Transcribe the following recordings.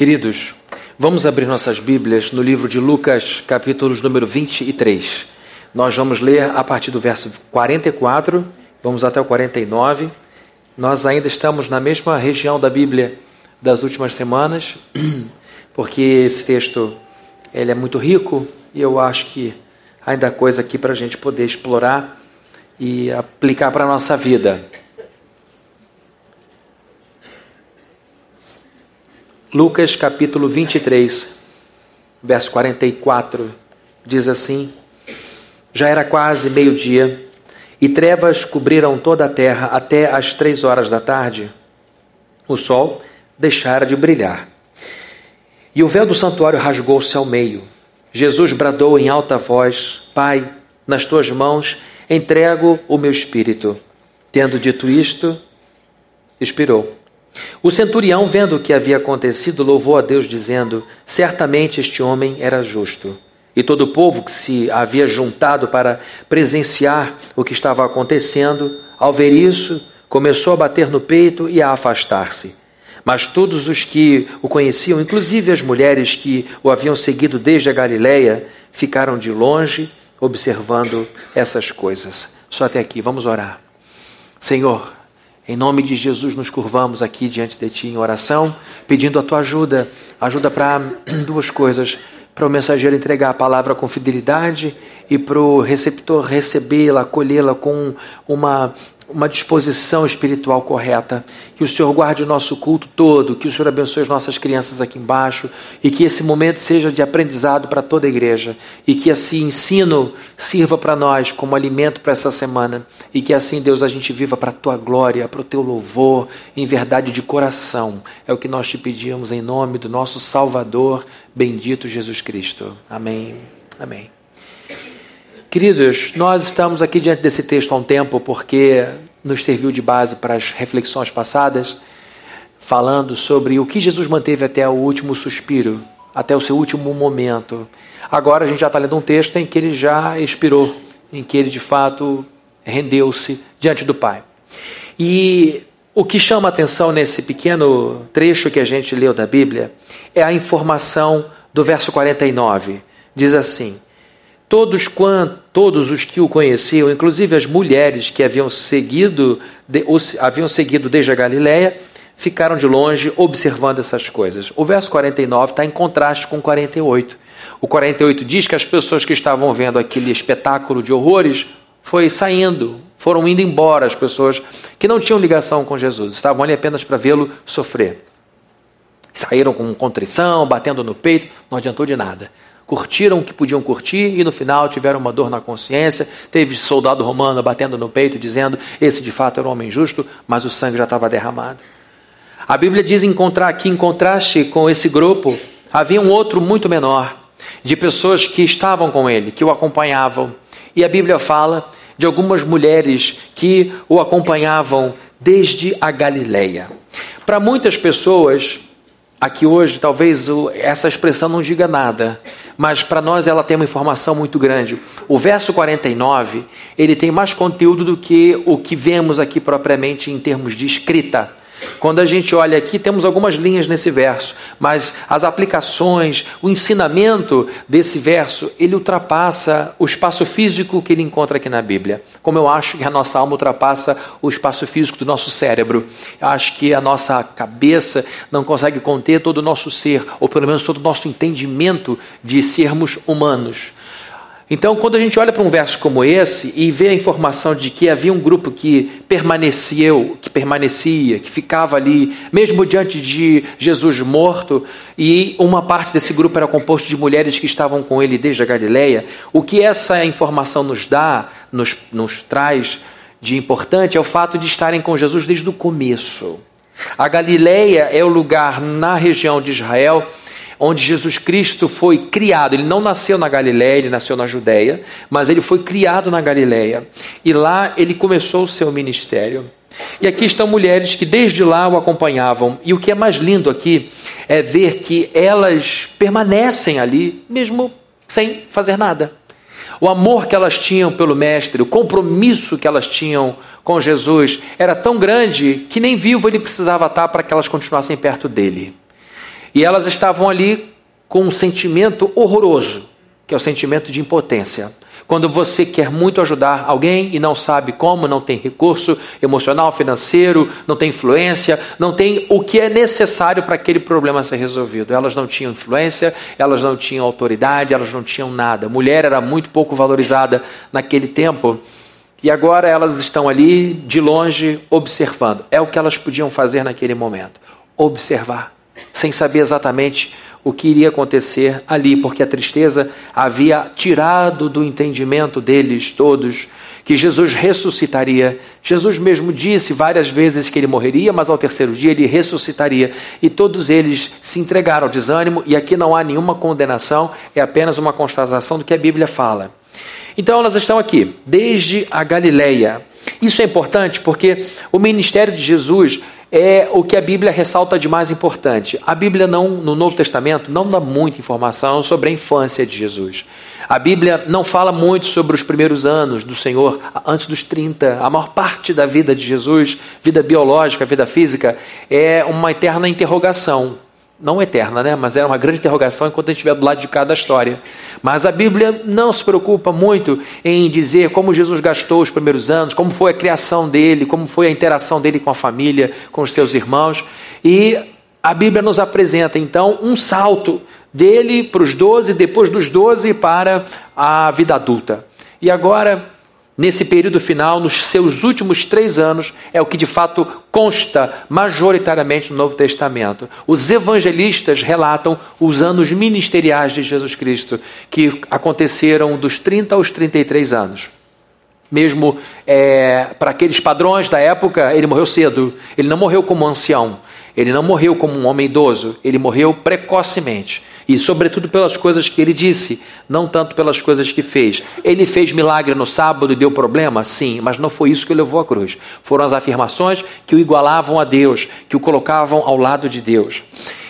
Queridos, vamos abrir nossas Bíblias no livro de Lucas, capítulo número 23. Nós vamos ler a partir do verso 44, vamos até o 49. Nós ainda estamos na mesma região da Bíblia das últimas semanas, porque esse texto ele é muito rico e eu acho que ainda há coisa aqui para a gente poder explorar e aplicar para a nossa vida. Lucas capítulo 23, verso 44, diz assim: Já era quase meio-dia, e trevas cobriram toda a terra até as três horas da tarde. O sol deixara de brilhar. E o véu do santuário rasgou-se ao meio. Jesus bradou em alta voz: Pai, nas tuas mãos entrego o meu espírito. Tendo dito isto, expirou. O centurião, vendo o que havia acontecido, louvou a Deus, dizendo: Certamente este homem era justo. E todo o povo que se havia juntado para presenciar o que estava acontecendo, ao ver isso, começou a bater no peito e a afastar-se. Mas todos os que o conheciam, inclusive as mulheres que o haviam seguido desde a Galiléia, ficaram de longe observando essas coisas. Só até aqui, vamos orar. Senhor, em nome de Jesus, nos curvamos aqui diante de Ti em oração, pedindo a Tua ajuda. Ajuda para duas coisas: para o mensageiro entregar a palavra com fidelidade e para o receptor recebê-la, acolhê-la com uma uma disposição espiritual correta. Que o Senhor guarde o nosso culto todo, que o Senhor abençoe as nossas crianças aqui embaixo e que esse momento seja de aprendizado para toda a igreja e que esse ensino sirva para nós como alimento para essa semana e que assim, Deus, a gente viva para a tua glória, para o teu louvor, em verdade de coração. É o que nós te pedimos em nome do nosso Salvador, bendito Jesus Cristo. Amém. Amém. Queridos, nós estamos aqui diante desse texto há um tempo porque nos serviu de base para as reflexões passadas, falando sobre o que Jesus manteve até o último suspiro, até o seu último momento. Agora a gente já está lendo um texto em que ele já expirou, em que ele de fato rendeu-se diante do Pai. E o que chama atenção nesse pequeno trecho que a gente leu da Bíblia é a informação do verso 49. Diz assim: Todos, quant, todos os que o conheciam, inclusive as mulheres que haviam seguido, de, haviam seguido desde a Galiléia, ficaram de longe observando essas coisas. O verso 49 está em contraste com o 48. O 48 diz que as pessoas que estavam vendo aquele espetáculo de horrores foi saindo, foram indo embora as pessoas que não tinham ligação com Jesus, estavam ali apenas para vê-lo sofrer. Saíram com contrição, batendo no peito, não adiantou de nada curtiram o que podiam curtir e no final tiveram uma dor na consciência. Teve soldado romano batendo no peito dizendo: esse de fato era um homem justo, mas o sangue já estava derramado. A Bíblia diz encontrar que em contraste com esse grupo havia um outro muito menor de pessoas que estavam com ele, que o acompanhavam. E a Bíblia fala de algumas mulheres que o acompanhavam desde a Galileia. Para muitas pessoas, aqui hoje, talvez essa expressão não diga nada, mas para nós ela tem uma informação muito grande. O verso 49, ele tem mais conteúdo do que o que vemos aqui propriamente em termos de escrita. Quando a gente olha aqui, temos algumas linhas nesse verso, mas as aplicações, o ensinamento desse verso, ele ultrapassa o espaço físico que ele encontra aqui na Bíblia. Como eu acho que a nossa alma ultrapassa o espaço físico do nosso cérebro. Eu acho que a nossa cabeça não consegue conter todo o nosso ser, ou pelo menos todo o nosso entendimento de sermos humanos. Então, quando a gente olha para um verso como esse e vê a informação de que havia um grupo que permaneceu, que permanecia, que ficava ali, mesmo diante de Jesus morto, e uma parte desse grupo era composto de mulheres que estavam com ele desde a Galileia, o que essa informação nos dá, nos, nos traz de importante é o fato de estarem com Jesus desde o começo. A Galileia é o lugar na região de Israel onde Jesus Cristo foi criado. Ele não nasceu na Galiléia, ele nasceu na Judéia, mas ele foi criado na Galiléia. E lá ele começou o seu ministério. E aqui estão mulheres que desde lá o acompanhavam. E o que é mais lindo aqui é ver que elas permanecem ali, mesmo sem fazer nada. O amor que elas tinham pelo Mestre, o compromisso que elas tinham com Jesus era tão grande que nem vivo ele precisava estar para que elas continuassem perto dele. E elas estavam ali com um sentimento horroroso, que é o sentimento de impotência. Quando você quer muito ajudar alguém e não sabe como, não tem recurso emocional, financeiro, não tem influência, não tem o que é necessário para aquele problema ser resolvido. Elas não tinham influência, elas não tinham autoridade, elas não tinham nada. Mulher era muito pouco valorizada naquele tempo. E agora elas estão ali de longe observando. É o que elas podiam fazer naquele momento: observar, sem saber exatamente o que iria acontecer ali, porque a tristeza havia tirado do entendimento deles todos que Jesus ressuscitaria. Jesus mesmo disse várias vezes que ele morreria, mas ao terceiro dia ele ressuscitaria. E todos eles se entregaram ao desânimo, e aqui não há nenhuma condenação, é apenas uma constatação do que a Bíblia fala. Então elas estão aqui, desde a Galileia. Isso é importante porque o ministério de Jesus é o que a Bíblia ressalta de mais importante. A Bíblia não, no Novo Testamento, não dá muita informação sobre a infância de Jesus. A Bíblia não fala muito sobre os primeiros anos do Senhor, antes dos 30. A maior parte da vida de Jesus, vida biológica, vida física, é uma eterna interrogação não eterna, né? mas era uma grande interrogação enquanto a gente estiver do lado de cada história. Mas a Bíblia não se preocupa muito em dizer como Jesus gastou os primeiros anos, como foi a criação dele, como foi a interação dele com a família, com os seus irmãos. E a Bíblia nos apresenta então um salto dele para os doze, depois dos doze para a vida adulta. E agora nesse período final, nos seus últimos três anos, é o que de fato consta majoritariamente no Novo Testamento. Os evangelistas relatam os anos ministeriais de Jesus Cristo, que aconteceram dos 30 aos 33 anos. Mesmo é, para aqueles padrões da época, ele morreu cedo. Ele não morreu como ancião. Ele não morreu como um homem idoso. Ele morreu precocemente. E, sobretudo, pelas coisas que ele disse, não tanto pelas coisas que fez. Ele fez milagre no sábado e deu problema? Sim, mas não foi isso que o levou à cruz. Foram as afirmações que o igualavam a Deus, que o colocavam ao lado de Deus.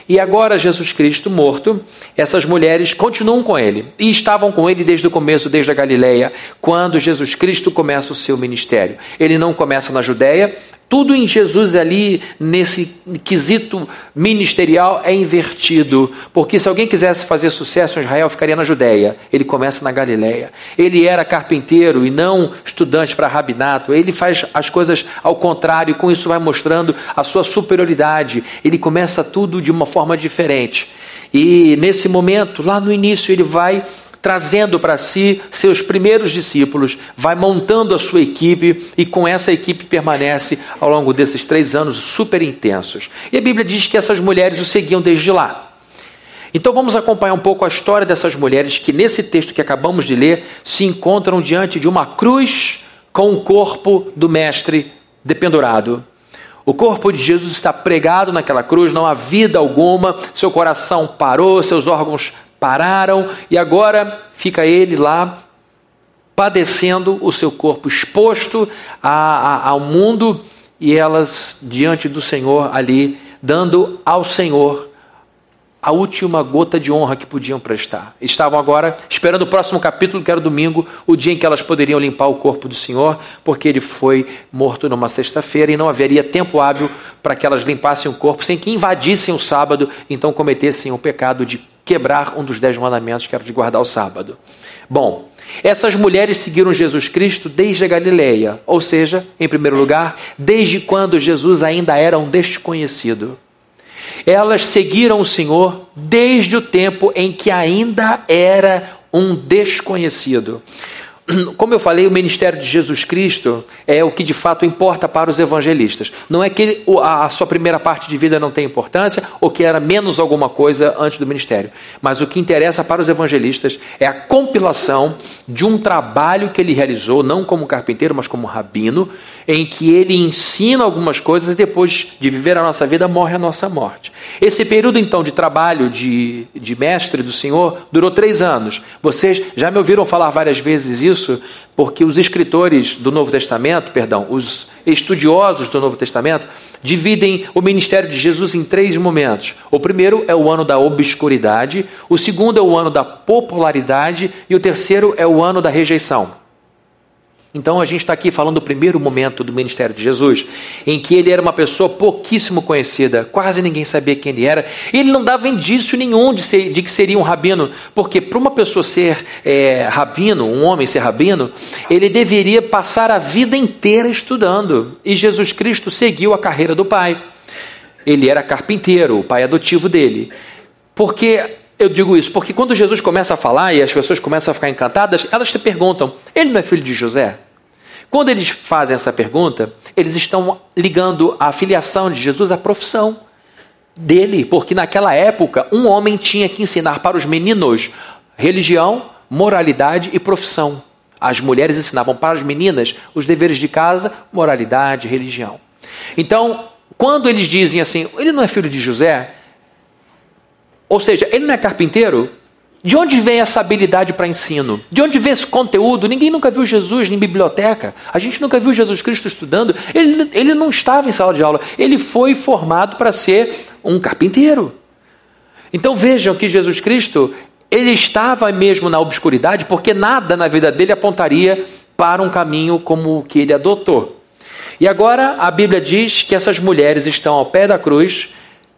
E agora, Jesus Cristo morto, essas mulheres continuam com ele e estavam com ele desde o começo, desde a Galileia, quando Jesus Cristo começa o seu ministério. Ele não começa na Judéia, tudo em Jesus ali, nesse quesito ministerial, é invertido. Porque se alguém quisesse fazer sucesso em Israel, ficaria na Judéia. Ele começa na Galileia. Ele era carpinteiro e não estudante para rabinato. Ele faz as coisas ao contrário, com isso vai mostrando a sua superioridade. Ele começa tudo de uma forma diferente. E nesse momento, lá no início, ele vai trazendo para si seus primeiros discípulos, vai montando a sua equipe e com essa equipe permanece ao longo desses três anos super intensos. E a Bíblia diz que essas mulheres o seguiam desde lá. Então vamos acompanhar um pouco a história dessas mulheres que, nesse texto que acabamos de ler, se encontram diante de uma cruz com o corpo do Mestre dependurado. O corpo de Jesus está pregado naquela cruz, não há vida alguma, seu coração parou, seus órgãos pararam e agora fica ele lá padecendo o seu corpo exposto a, a, ao mundo e elas diante do Senhor ali, dando ao Senhor a última gota de honra que podiam prestar. Estavam agora esperando o próximo capítulo, que era domingo, o dia em que elas poderiam limpar o corpo do Senhor, porque ele foi morto numa sexta-feira e não haveria tempo hábil para que elas limpassem o corpo sem que invadissem o sábado, então cometessem o pecado de quebrar um dos dez mandamentos, que era de guardar o sábado. Bom, essas mulheres seguiram Jesus Cristo desde a Galileia, ou seja, em primeiro lugar, desde quando Jesus ainda era um desconhecido. Elas seguiram o Senhor desde o tempo em que ainda era um desconhecido. como eu falei, o ministério de Jesus Cristo é o que de fato importa para os evangelistas. Não é que a sua primeira parte de vida não tem importância ou que era menos alguma coisa antes do ministério. Mas o que interessa para os evangelistas é a compilação de um trabalho que ele realizou, não como carpinteiro, mas como rabino, em que ele ensina algumas coisas e depois de viver a nossa vida morre a nossa morte. Esse período então de trabalho de, de mestre do Senhor durou três anos. Vocês já me ouviram falar várias vezes isso isso porque os escritores do Novo Testamento, perdão, os estudiosos do Novo Testamento, dividem o ministério de Jesus em três momentos. O primeiro é o ano da obscuridade, o segundo é o ano da popularidade e o terceiro é o ano da rejeição. Então a gente está aqui falando do primeiro momento do ministério de Jesus, em que ele era uma pessoa pouquíssimo conhecida, quase ninguém sabia quem ele era. Ele não dava indício nenhum de, ser, de que seria um rabino, porque para uma pessoa ser é, rabino, um homem ser rabino, ele deveria passar a vida inteira estudando. E Jesus Cristo seguiu a carreira do pai. Ele era carpinteiro, o pai adotivo dele. Porque eu digo isso porque quando Jesus começa a falar e as pessoas começam a ficar encantadas, elas se perguntam: ele não é filho de José? Quando eles fazem essa pergunta, eles estão ligando a filiação de Jesus à profissão dele, porque naquela época um homem tinha que ensinar para os meninos religião, moralidade e profissão. As mulheres ensinavam para as meninas os deveres de casa, moralidade, religião. Então, quando eles dizem assim, ele não é filho de José, ou seja, ele não é carpinteiro? De onde vem essa habilidade para ensino? De onde vem esse conteúdo? Ninguém nunca viu Jesus em biblioteca. A gente nunca viu Jesus Cristo estudando. Ele, ele não estava em sala de aula. Ele foi formado para ser um carpinteiro. Então vejam que Jesus Cristo, ele estava mesmo na obscuridade, porque nada na vida dele apontaria para um caminho como o que ele adotou. E agora a Bíblia diz que essas mulheres estão ao pé da cruz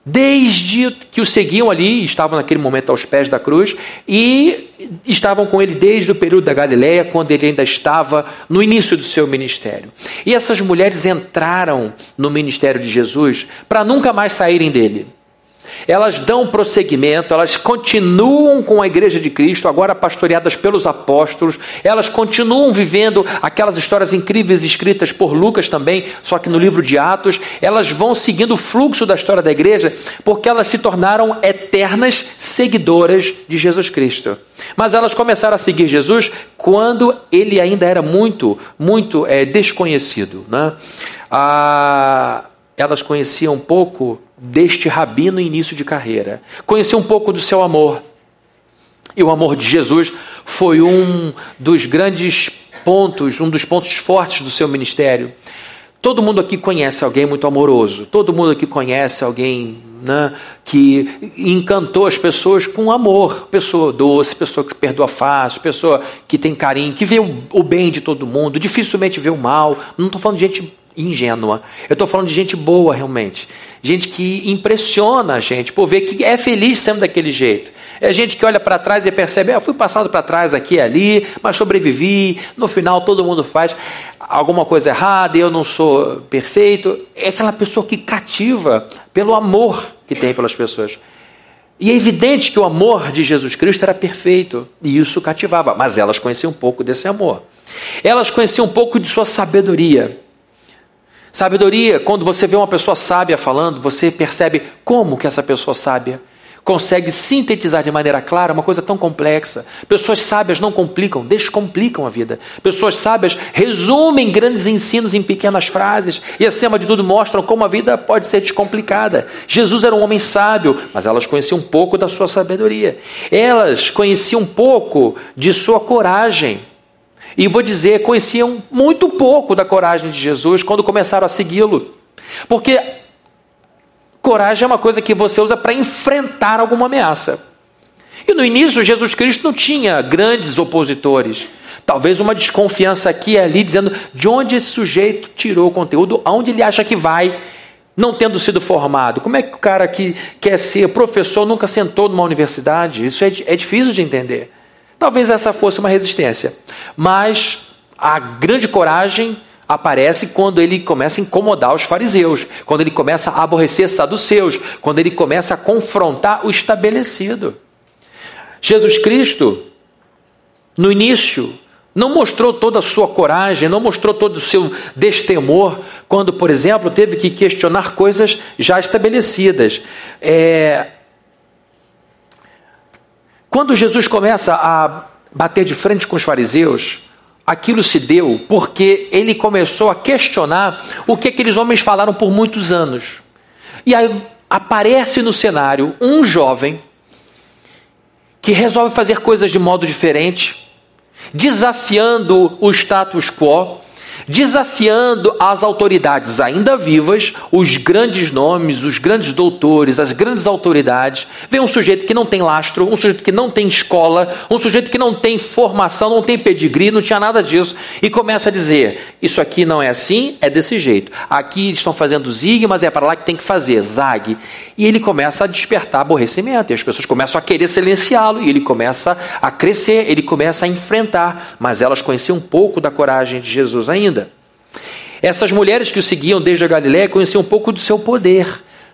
desde que o seguiam ali, estavam naquele momento aos pés da cruz, e estavam com ele desde o período da Galileia, quando ele ainda estava no início do seu ministério. E essas mulheres entraram no ministério de Jesus para nunca mais saírem dele. Elas dão prosseguimento, elas continuam com a igreja de Cristo, agora pastoreadas pelos apóstolos, elas continuam vivendo aquelas histórias incríveis escritas por Lucas também, só que no livro de Atos, elas vão seguindo o fluxo da história da igreja, porque elas se tornaram eternas seguidoras de Jesus Cristo. Mas elas começaram a seguir Jesus quando ele ainda era muito, muito é, desconhecido. Né? Ah, elas conheciam pouco deste rabino início de carreira. Conheci um pouco do seu amor. E o amor de Jesus foi um dos grandes pontos, um dos pontos fortes do seu ministério. Todo mundo aqui conhece alguém muito amoroso. Todo mundo aqui conhece alguém né, que encantou as pessoas com amor. Pessoa doce, pessoa que perdoa fácil, pessoa que tem carinho, que vê o bem de todo mundo, dificilmente vê o mal. Não estou falando de gente ingênua. Eu estou falando de gente boa, realmente. Gente que impressiona a gente por ver que é feliz sendo daquele jeito. É gente que olha para trás e percebe: ah, fui passado para trás aqui e ali, mas sobrevivi. No final, todo mundo faz alguma coisa errada eu não sou perfeito. É aquela pessoa que cativa pelo amor que tem pelas pessoas. E é evidente que o amor de Jesus Cristo era perfeito e isso cativava, mas elas conheciam um pouco desse amor. Elas conheciam um pouco de sua sabedoria. Sabedoria, quando você vê uma pessoa sábia falando, você percebe como que essa pessoa sábia consegue sintetizar de maneira clara uma coisa tão complexa. Pessoas sábias não complicam, descomplicam a vida. Pessoas sábias resumem grandes ensinos em pequenas frases e, acima de tudo, mostram como a vida pode ser descomplicada. Jesus era um homem sábio, mas elas conheciam um pouco da sua sabedoria. Elas conheciam um pouco de sua coragem. E vou dizer, conheciam muito pouco da coragem de Jesus quando começaram a segui-lo. Porque coragem é uma coisa que você usa para enfrentar alguma ameaça. E no início, Jesus Cristo não tinha grandes opositores. Talvez uma desconfiança aqui e ali, dizendo de onde esse sujeito tirou o conteúdo, aonde ele acha que vai, não tendo sido formado. Como é que o cara que quer ser professor nunca sentou numa universidade? Isso é, é difícil de entender. Talvez essa fosse uma resistência. Mas a grande coragem aparece quando ele começa a incomodar os fariseus, quando ele começa a aborrecer saduceus, quando ele começa a confrontar o estabelecido. Jesus Cristo, no início, não mostrou toda a sua coragem, não mostrou todo o seu destemor, quando, por exemplo, teve que questionar coisas já estabelecidas. É, quando Jesus começa a bater de frente com os fariseus, aquilo se deu porque ele começou a questionar o que aqueles homens falaram por muitos anos. E aí aparece no cenário um jovem que resolve fazer coisas de modo diferente, desafiando o status quo, desafiando as autoridades ainda vivas, os grandes nomes, os grandes doutores, as grandes autoridades. Vem um sujeito que não tem lastro, um sujeito que não tem escola, um sujeito que não tem formação, não tem pedigree, não tinha nada disso, e começa a dizer: Isso aqui não é assim, é desse jeito. Aqui estão fazendo zig, mas é para lá que tem que fazer, zag. E ele começa a despertar aborrecimento, e as pessoas começam a querer silenciá-lo, e ele começa a crescer, ele começa a enfrentar, mas elas conheciam um pouco da coragem de Jesus ainda. Essas mulheres que o seguiam desde a Galiléia conheciam um pouco do seu poder.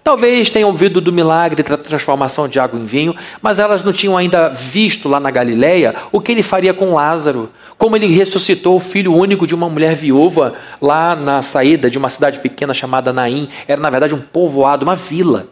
Talvez tenham ouvido do milagre da transformação de água em vinho, mas elas não tinham ainda visto lá na Galiléia o que ele faria com Lázaro, como ele ressuscitou o filho único de uma mulher viúva lá na saída de uma cidade pequena chamada Naim. Era, na verdade, um povoado, uma vila.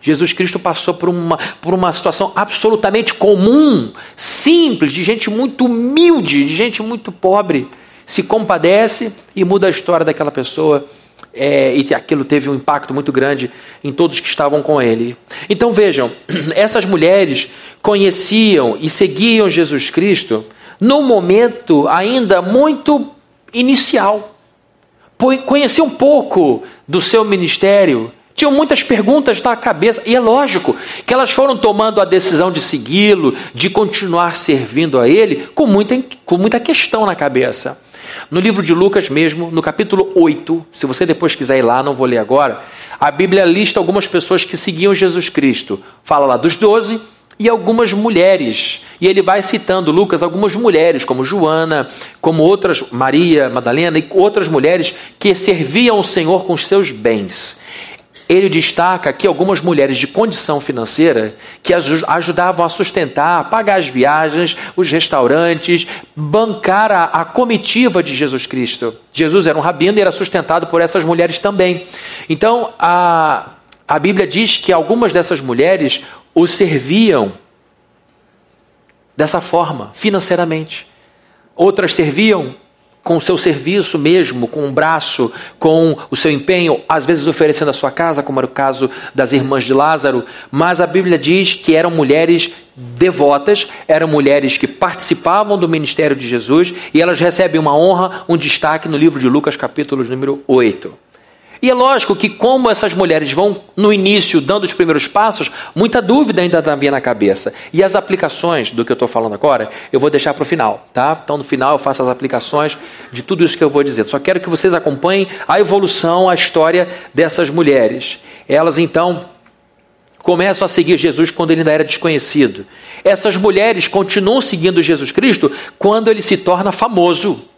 Jesus Cristo passou por uma, por uma situação absolutamente comum, simples, de gente muito humilde, de gente muito pobre. Se compadece e muda a história daquela pessoa. É, e aquilo teve um impacto muito grande em todos que estavam com ele. Então vejam, essas mulheres conheciam e seguiam Jesus Cristo num momento ainda muito inicial. Conheciam um pouco do seu ministério, tinham muitas perguntas na cabeça, e é lógico que elas foram tomando a decisão de segui-lo, de continuar servindo a ele, com muita, com muita questão na cabeça. No livro de Lucas mesmo, no capítulo 8, se você depois quiser ir lá, não vou ler agora, a Bíblia lista algumas pessoas que seguiam Jesus Cristo. Fala lá dos doze e algumas mulheres. E ele vai citando, Lucas, algumas mulheres, como Joana, como outras, Maria, Madalena e outras mulheres que serviam o Senhor com os seus bens. Ele destaca aqui algumas mulheres de condição financeira que ajudavam a sustentar, pagar as viagens, os restaurantes, bancar a, a comitiva de Jesus Cristo. Jesus era um rabino e era sustentado por essas mulheres também. Então, a, a Bíblia diz que algumas dessas mulheres o serviam dessa forma, financeiramente. Outras serviam com o seu serviço mesmo, com o braço, com o seu empenho, às vezes oferecendo a sua casa, como era o caso das irmãs de Lázaro, mas a Bíblia diz que eram mulheres devotas, eram mulheres que participavam do ministério de Jesus e elas recebem uma honra, um destaque no livro de Lucas, capítulo número 8. E é lógico que, como essas mulheres vão no início dando os primeiros passos, muita dúvida ainda havia na cabeça. E as aplicações do que eu estou falando agora, eu vou deixar para o final, tá? Então, no final, eu faço as aplicações de tudo isso que eu vou dizer. Só quero que vocês acompanhem a evolução, a história dessas mulheres. Elas, então, começam a seguir Jesus quando ele ainda era desconhecido. Essas mulheres continuam seguindo Jesus Cristo quando ele se torna famoso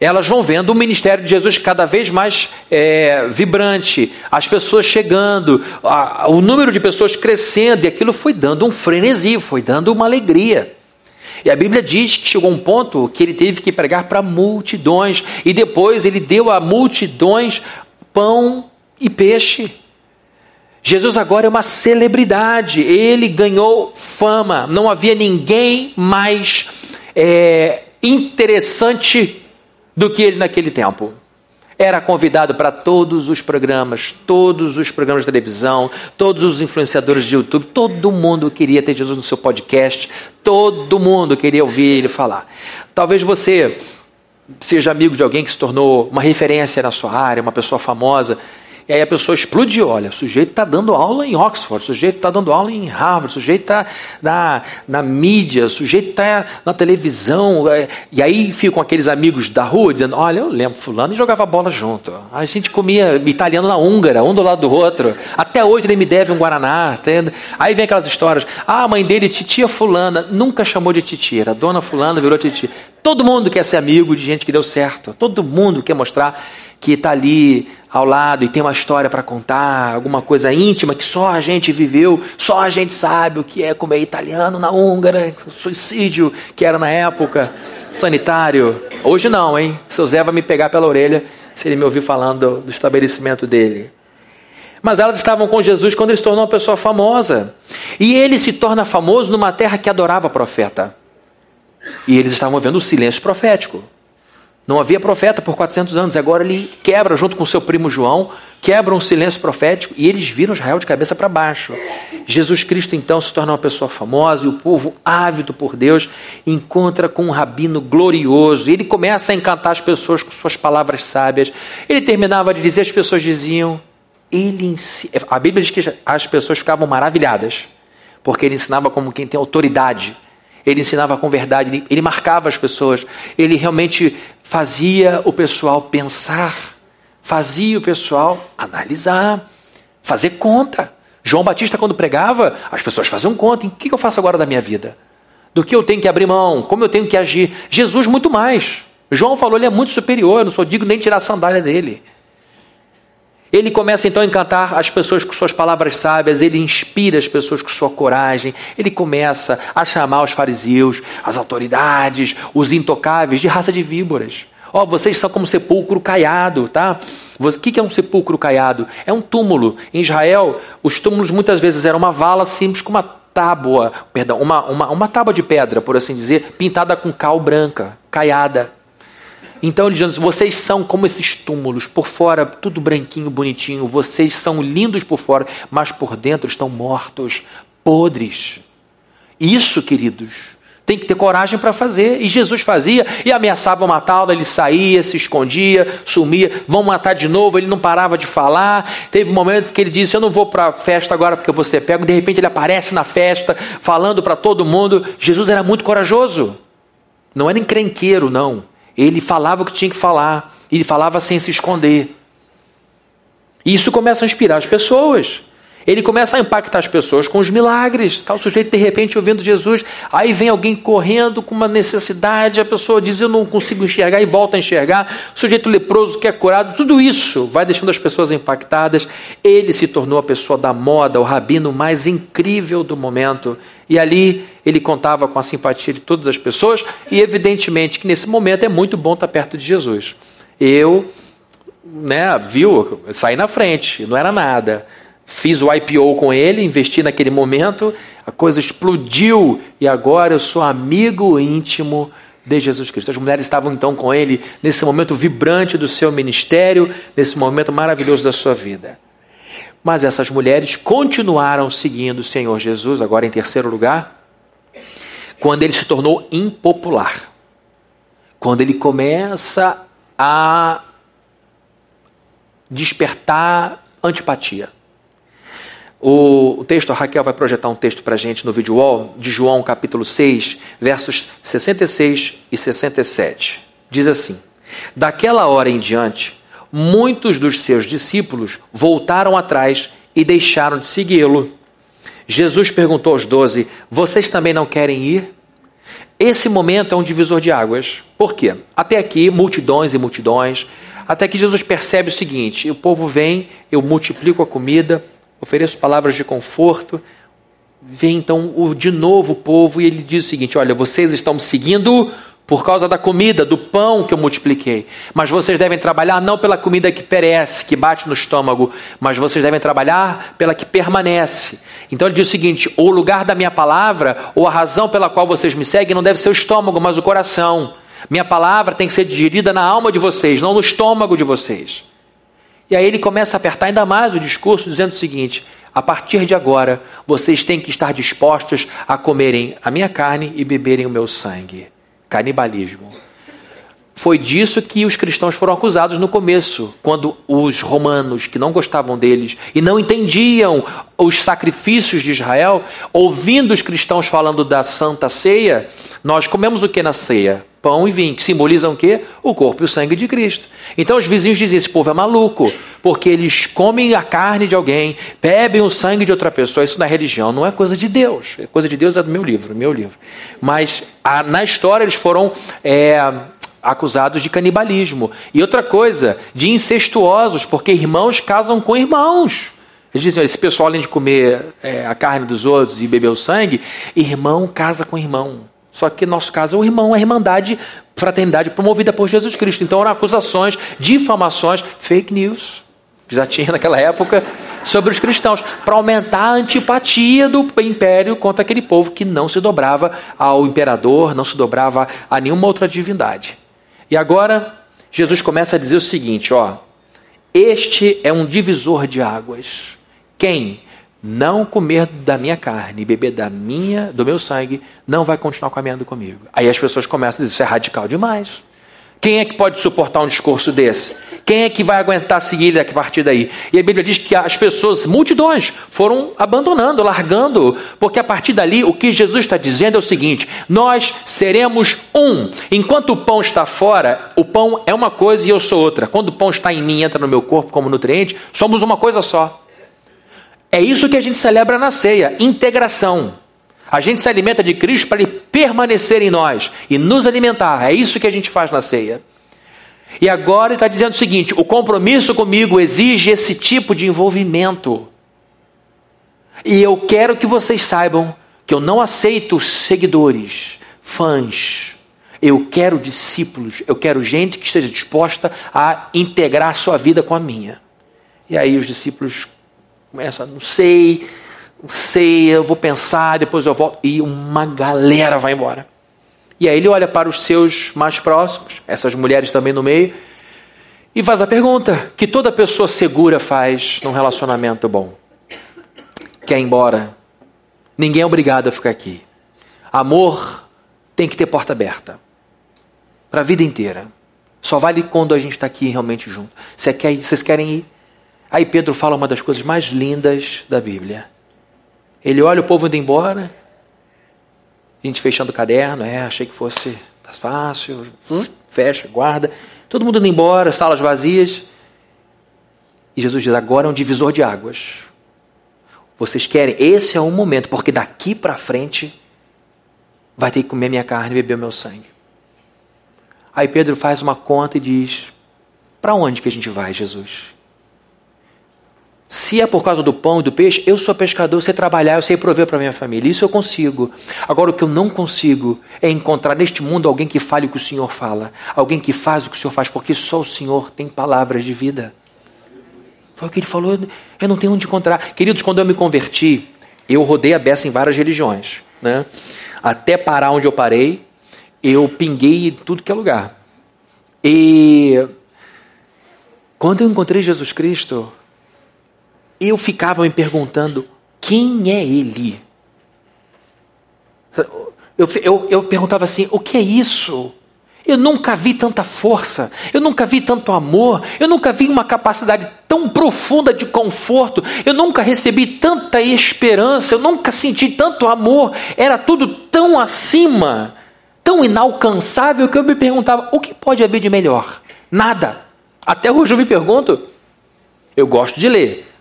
elas vão vendo o ministério de Jesus cada vez mais é, vibrante, as pessoas chegando, a, o número de pessoas crescendo, e aquilo foi dando um frenesi, foi dando uma alegria. E a Bíblia diz que chegou um ponto que ele teve que pregar para multidões, e depois ele deu a multidões pão e peixe. Jesus agora é uma celebridade, ele ganhou fama, não havia ninguém mais é, interessante do que ele naquele tempo. Era convidado para todos os programas, todos os programas de televisão, todos os influenciadores de YouTube, todo mundo queria ter Jesus no seu podcast, todo mundo queria ouvir ele falar. Talvez você seja amigo de alguém que se tornou uma referência na sua área, uma pessoa famosa, e aí a pessoa explodiu, olha, o sujeito está dando aula em Oxford, o sujeito está dando aula em Harvard, o sujeito está na, na mídia, o sujeito está na televisão. É, e aí ficam aqueles amigos da rua dizendo, olha, eu lembro fulano e jogava bola junto. A gente comia italiano na húngara, um do lado do outro. Até hoje ele me deve um Guaraná. Entende? Aí vem aquelas histórias, ah, a mãe dele, titia fulana, nunca chamou de titia, era dona fulana, virou titia. Todo mundo quer ser amigo de gente que deu certo, todo mundo quer mostrar que está ali ao lado e tem uma história para contar, alguma coisa íntima que só a gente viveu, só a gente sabe o que é comer italiano na húngara, suicídio que era na época, sanitário. Hoje não, hein? Seu Zé vai me pegar pela orelha se ele me ouvir falando do estabelecimento dele. Mas elas estavam com Jesus quando ele se tornou uma pessoa famosa. E ele se torna famoso numa terra que adorava profeta. E eles estavam vendo o silêncio profético. Não havia profeta por 400 anos. Agora ele quebra, junto com seu primo João, quebra um silêncio profético e eles viram Israel de cabeça para baixo. Jesus Cristo então se torna uma pessoa famosa e o povo ávido por Deus encontra com um rabino glorioso. E ele começa a encantar as pessoas com suas palavras sábias. Ele terminava de dizer, as pessoas diziam, ele a Bíblia diz que as pessoas ficavam maravilhadas, porque ele ensinava como quem tem autoridade. Ele ensinava com verdade, ele, ele marcava as pessoas, ele realmente fazia o pessoal pensar, fazia o pessoal analisar, fazer conta. João Batista, quando pregava, as pessoas faziam conta: em que eu faço agora da minha vida? Do que eu tenho que abrir mão? Como eu tenho que agir? Jesus, muito mais. João falou, ele é muito superior, eu não sou digno nem tirar a sandália dele. Ele começa então a encantar as pessoas com suas palavras sábias, ele inspira as pessoas com sua coragem, ele começa a chamar os fariseus, as autoridades, os intocáveis de raça de víboras. Ó, oh, vocês são como sepulcro caiado, tá? O que é um sepulcro caiado? É um túmulo. Em Israel, os túmulos muitas vezes eram uma vala simples com uma tábua, perdão, uma, uma, uma tábua de pedra, por assim dizer, pintada com cal branca, caiada. Então ele diz: vocês são como esses túmulos, por fora tudo branquinho, bonitinho, vocês são lindos por fora, mas por dentro estão mortos, podres. Isso, queridos, tem que ter coragem para fazer. E Jesus fazia e ameaçava matá-lo, ele saía, se escondia, sumia, vão matar de novo, ele não parava de falar. Teve um momento que ele disse: Eu não vou para a festa agora porque você pega. De repente ele aparece na festa, falando para todo mundo. Jesus era muito corajoso, não era encrenqueiro, não. Ele falava o que tinha que falar, ele falava sem se esconder. E isso começa a inspirar as pessoas. Ele começa a impactar as pessoas com os milagres. Está o sujeito de repente ouvindo Jesus, aí vem alguém correndo com uma necessidade, a pessoa diz: Eu não consigo enxergar, e volta a enxergar. O sujeito leproso que é curado, tudo isso vai deixando as pessoas impactadas. Ele se tornou a pessoa da moda, o rabino mais incrível do momento. E ali ele contava com a simpatia de todas as pessoas, e evidentemente que nesse momento é muito bom estar perto de Jesus. Eu, né, viu, saí na frente, não era nada. Fiz o IPO com ele, investi naquele momento, a coisa explodiu e agora eu sou amigo íntimo de Jesus Cristo. As mulheres estavam então com ele nesse momento vibrante do seu ministério, nesse momento maravilhoso da sua vida. Mas essas mulheres continuaram seguindo o Senhor Jesus, agora em terceiro lugar, quando ele se tornou impopular. Quando ele começa a despertar antipatia. O, texto, a Raquel vai projetar um texto para a gente no vídeo wall de João capítulo 6, versos 66 e 67. Diz assim: Daquela hora em diante, muitos dos seus discípulos voltaram atrás e deixaram de segui-lo. Jesus perguntou aos doze: Vocês também não querem ir? Esse momento é um divisor de águas. Por quê? Até aqui, multidões e multidões, até que Jesus percebe o seguinte: o povo vem, eu multiplico a comida, ofereço palavras de conforto. Vem então o, de novo o povo e ele diz o seguinte: Olha, vocês estão me seguindo por causa da comida, do pão que eu multipliquei. Mas vocês devem trabalhar não pela comida que perece, que bate no estômago, mas vocês devem trabalhar pela que permanece. Então ele diz o seguinte: o lugar da minha palavra, ou a razão pela qual vocês me seguem, não deve ser o estômago, mas o coração. Minha palavra tem que ser digerida na alma de vocês, não no estômago de vocês. E aí ele começa a apertar ainda mais o discurso, dizendo o seguinte: a partir de agora, vocês têm que estar dispostos a comerem a minha carne e beberem o meu sangue. Canibalismo. Foi disso que os cristãos foram acusados no começo, quando os romanos, que não gostavam deles e não entendiam os sacrifícios de Israel, ouvindo os cristãos falando da Santa Ceia, nós comemos o que na ceia? Pão e vinho, que simbolizam o quê? O corpo e o sangue de Cristo. Então os vizinhos diziam: esse povo é maluco, porque eles comem a carne de alguém, bebem o sangue de outra pessoa. Isso na religião não é coisa de Deus. É coisa de Deus é do meu livro, meu livro. Mas a, na história eles foram. É, acusados de canibalismo. E outra coisa, de incestuosos, porque irmãos casam com irmãos. Eles dizem: esse pessoal, além de comer é, a carne dos outros e beber o sangue, irmão casa com irmão. Só que no nosso caso é o irmão, a irmandade, fraternidade promovida por Jesus Cristo. Então eram acusações, difamações, fake news, que já tinha naquela época, sobre os cristãos, para aumentar a antipatia do império contra aquele povo que não se dobrava ao imperador, não se dobrava a nenhuma outra divindade. E agora, Jesus começa a dizer o seguinte: ó, este é um divisor de águas. Quem não comer da minha carne e beber da minha, do meu sangue, não vai continuar caminhando comigo. Aí as pessoas começam a dizer: isso é radical demais. Quem é que pode suportar um discurso desse? Quem é que vai aguentar seguir ele a partir daí? E a Bíblia diz que as pessoas, multidões, foram abandonando, largando, porque a partir dali o que Jesus está dizendo é o seguinte: nós seremos um. Enquanto o pão está fora, o pão é uma coisa e eu sou outra. Quando o pão está em mim, entra no meu corpo como nutriente, somos uma coisa só. É isso que a gente celebra na ceia: integração. A gente se alimenta de Cristo para ele permanecer em nós e nos alimentar. É isso que a gente faz na ceia. E agora ele está dizendo o seguinte: o compromisso comigo exige esse tipo de envolvimento. E eu quero que vocês saibam que eu não aceito seguidores, fãs. Eu quero discípulos, eu quero gente que esteja disposta a integrar sua vida com a minha. E aí os discípulos começam, não sei, não sei, eu vou pensar, depois eu volto. E uma galera vai embora. E aí ele olha para os seus mais próximos, essas mulheres também no meio, e faz a pergunta que toda pessoa segura faz num relacionamento bom: Quer ir embora? Ninguém é obrigado a ficar aqui. Amor tem que ter porta aberta para a vida inteira. Só vale quando a gente está aqui realmente junto. Vocês querem ir? Aí Pedro fala uma das coisas mais lindas da Bíblia. Ele olha o povo indo embora, a gente fechando o caderno, é, achei que fosse tá fácil, hum? fecha, guarda. Todo mundo indo embora, salas vazias. E Jesus diz: agora é um divisor de águas. Vocês querem? Esse é um momento, porque daqui para frente vai ter que comer minha carne e beber meu sangue. Aí Pedro faz uma conta e diz: Para onde que a gente vai, Jesus? Se é por causa do pão e do peixe, eu sou pescador, eu sei trabalhar, eu sei prover para minha família. Isso eu consigo. Agora, o que eu não consigo é encontrar neste mundo alguém que fale o que o Senhor fala, alguém que faz o que o Senhor faz, porque só o Senhor tem palavras de vida. Foi o que ele falou, eu não tenho onde encontrar. Queridos, quando eu me converti, eu rodei a beça em várias religiões. Né? Até parar onde eu parei, eu pinguei tudo que é lugar. E quando eu encontrei Jesus Cristo, eu ficava me perguntando: quem é ele? Eu, eu, eu perguntava assim: o que é isso? Eu nunca vi tanta força, eu nunca vi tanto amor, eu nunca vi uma capacidade tão profunda de conforto, eu nunca recebi tanta esperança, eu nunca senti tanto amor, era tudo tão acima, tão inalcançável que eu me perguntava: o que pode haver de melhor? Nada. Até hoje eu me pergunto. Eu gosto de ler,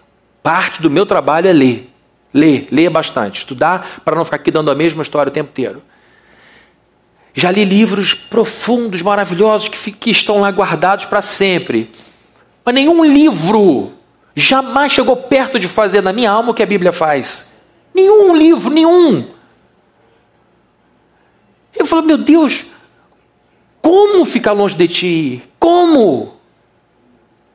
Parte do meu trabalho é ler. Ler, ler bastante, estudar para não ficar aqui dando a mesma história o tempo inteiro. Já li livros profundos, maravilhosos, que, que estão lá guardados para sempre. Mas nenhum livro jamais chegou perto de fazer na minha alma o que a Bíblia faz. Nenhum livro, nenhum. Eu falo, meu Deus, como ficar longe de ti? Como?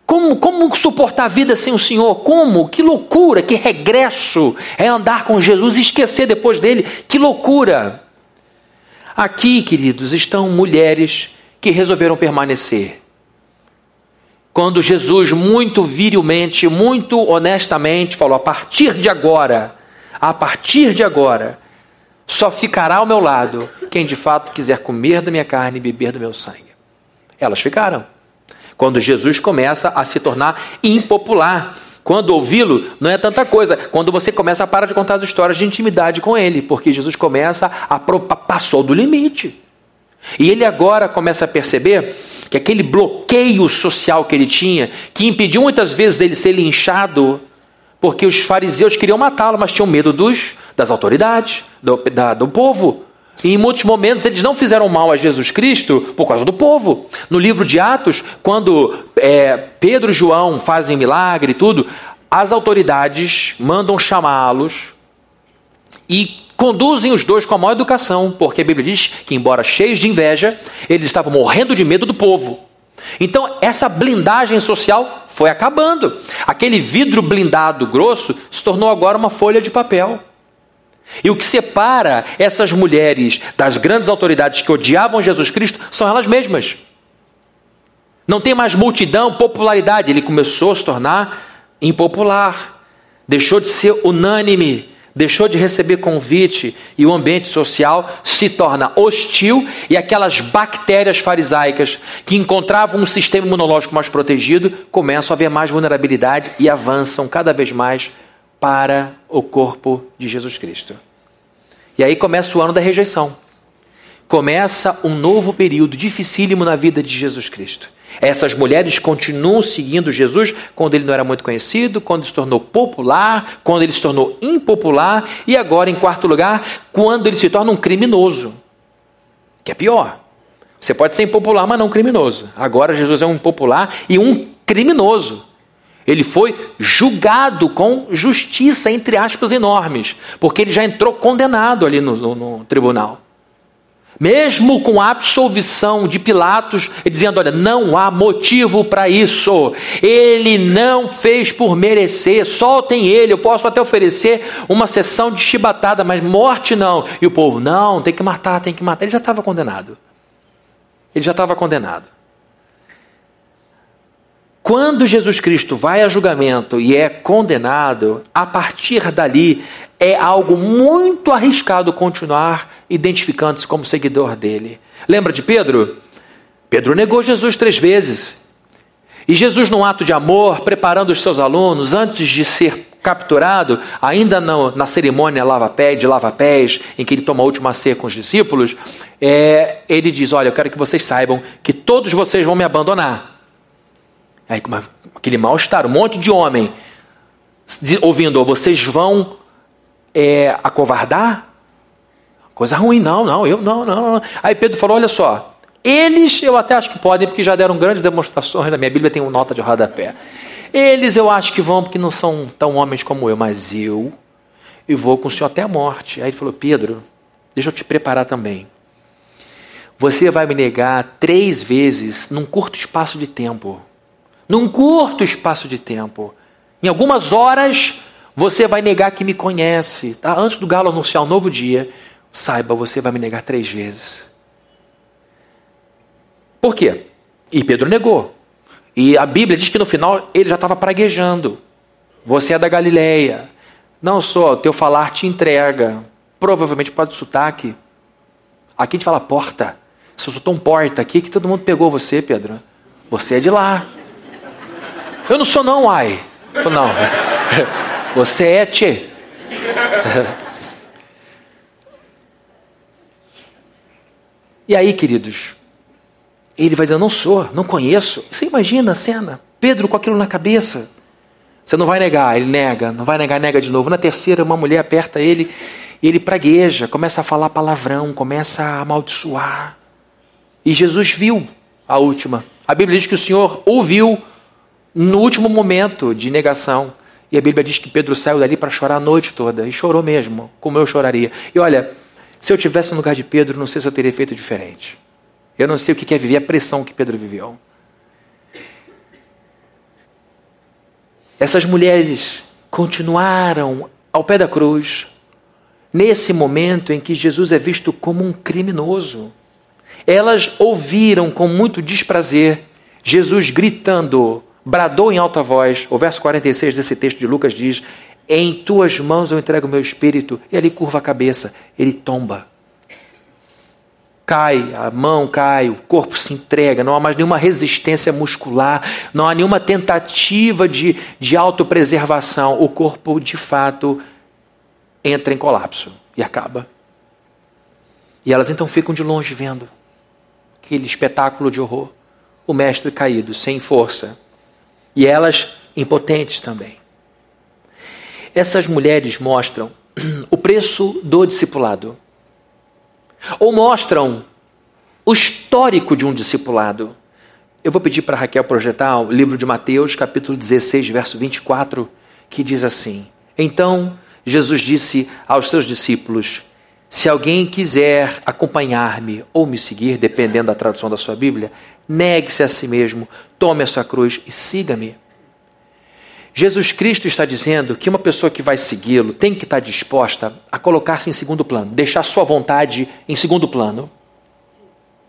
Como, como suportar a vida sem o Senhor? Como? Que loucura, que regresso é andar com Jesus e esquecer depois dele. Que loucura! Aqui, queridos, estão mulheres que resolveram permanecer. Quando Jesus, muito virilmente, muito honestamente, falou: a partir de agora, a partir de agora, só ficará ao meu lado quem de fato quiser comer da minha carne e beber do meu sangue. Elas ficaram. Quando Jesus começa a se tornar impopular. Quando ouvi-lo, não é tanta coisa. Quando você começa a parar de contar as histórias de intimidade com ele, porque Jesus começa a passou do limite. E ele agora começa a perceber que aquele bloqueio social que ele tinha, que impediu muitas vezes dele ser linchado, porque os fariseus queriam matá-lo, mas tinham medo dos, das autoridades, do, da, do povo. E em muitos momentos eles não fizeram mal a Jesus Cristo por causa do povo. No livro de Atos, quando é, Pedro e João fazem milagre e tudo, as autoridades mandam chamá-los e conduzem os dois com a maior educação, porque a Bíblia diz que, embora cheios de inveja, eles estavam morrendo de medo do povo. Então, essa blindagem social foi acabando. Aquele vidro blindado grosso se tornou agora uma folha de papel. E o que separa essas mulheres das grandes autoridades que odiavam Jesus Cristo são elas mesmas. Não tem mais multidão, popularidade. Ele começou a se tornar impopular. Deixou de ser unânime deixou de receber convite e o ambiente social se torna hostil e aquelas bactérias farisaicas que encontravam um sistema imunológico mais protegido começam a haver mais vulnerabilidade e avançam cada vez mais para o corpo de Jesus Cristo. E aí começa o ano da rejeição. Começa um novo período dificílimo na vida de Jesus Cristo. Essas mulheres continuam seguindo Jesus quando ele não era muito conhecido, quando se tornou popular, quando ele se tornou impopular e agora, em quarto lugar, quando ele se torna um criminoso, que é pior. Você pode ser impopular, mas não criminoso. Agora Jesus é um impopular e um criminoso. Ele foi julgado com justiça, entre aspas, enormes, porque ele já entrou condenado ali no, no, no tribunal. Mesmo com a absolvição de Pilatos, dizendo: olha, não há motivo para isso, ele não fez por merecer, soltem ele, eu posso até oferecer uma sessão de chibatada, mas morte não. E o povo: não, tem que matar, tem que matar. Ele já estava condenado. Ele já estava condenado. Quando Jesus Cristo vai a julgamento e é condenado, a partir dali é algo muito arriscado continuar identificando-se como seguidor dele. Lembra de Pedro? Pedro negou Jesus três vezes. E Jesus, num ato de amor, preparando os seus alunos, antes de ser capturado, ainda não, na cerimônia lava-pé, de lava-pés, em que ele toma a última ceia com os discípulos, é, ele diz: Olha, eu quero que vocês saibam que todos vocês vão me abandonar. Aí, aquele mal-estar, um monte de homem ouvindo: Vocês vão é, acovardar? Coisa ruim, não, não, eu não, não, não. Aí Pedro falou: olha só, eles eu até acho que podem, porque já deram grandes demonstrações, na minha Bíblia tem uma nota de rodapé. Eles eu acho que vão, porque não são tão homens como eu, mas eu, e vou com o Senhor até a morte. Aí ele falou: Pedro, deixa eu te preparar também. Você vai me negar três vezes num curto espaço de tempo. Num curto espaço de tempo. Em algumas horas, você vai negar que me conhece. Tá? Antes do galo anunciar um novo dia, saiba, você vai me negar três vezes. Por quê? E Pedro negou. E a Bíblia diz que no final ele já estava praguejando. Você é da Galileia. Não só, o teu falar te entrega. Provavelmente pode sotaque. Aqui a gente fala porta. Se eu sou tão porta aqui que todo mundo pegou você, Pedro. Você é de lá. Eu não sou não, ai. Eu não. Você é tchê. E aí, queridos, ele vai dizer: Eu não sou, não conheço. Você imagina a cena? Pedro com aquilo na cabeça. Você não vai negar, ele nega, não vai negar, nega de novo. Na terceira, uma mulher aperta ele e ele pragueja, começa a falar palavrão, começa a amaldiçoar. E Jesus viu a última. A Bíblia diz que o Senhor ouviu no último momento de negação. E a Bíblia diz que Pedro saiu dali para chorar a noite toda. E chorou mesmo, como eu choraria. E olha, se eu tivesse no lugar de Pedro, não sei se eu teria feito diferente. Eu não sei o que é viver a pressão que Pedro viveu. Essas mulheres continuaram ao pé da cruz, nesse momento em que Jesus é visto como um criminoso. Elas ouviram com muito desprazer Jesus gritando, bradou em alta voz. O verso 46 desse texto de Lucas diz: em tuas mãos eu entrego o meu espírito. E ali curva a cabeça, ele tomba. Cai, a mão cai, o corpo se entrega, não há mais nenhuma resistência muscular, não há nenhuma tentativa de, de autopreservação. O corpo, de fato, entra em colapso e acaba. E elas então ficam de longe vendo aquele espetáculo de horror. O mestre caído, sem força. E elas impotentes também. Essas mulheres mostram o preço do discipulado. Ou mostram o histórico de um discipulado. Eu vou pedir para Raquel projetar o livro de Mateus, capítulo 16, verso 24, que diz assim: Então Jesus disse aos seus discípulos: Se alguém quiser acompanhar-me ou me seguir, dependendo da tradução da sua Bíblia, negue-se a si mesmo, tome a sua cruz e siga-me. Jesus Cristo está dizendo que uma pessoa que vai segui-lo tem que estar disposta a colocar-se em segundo plano, deixar sua vontade em segundo plano.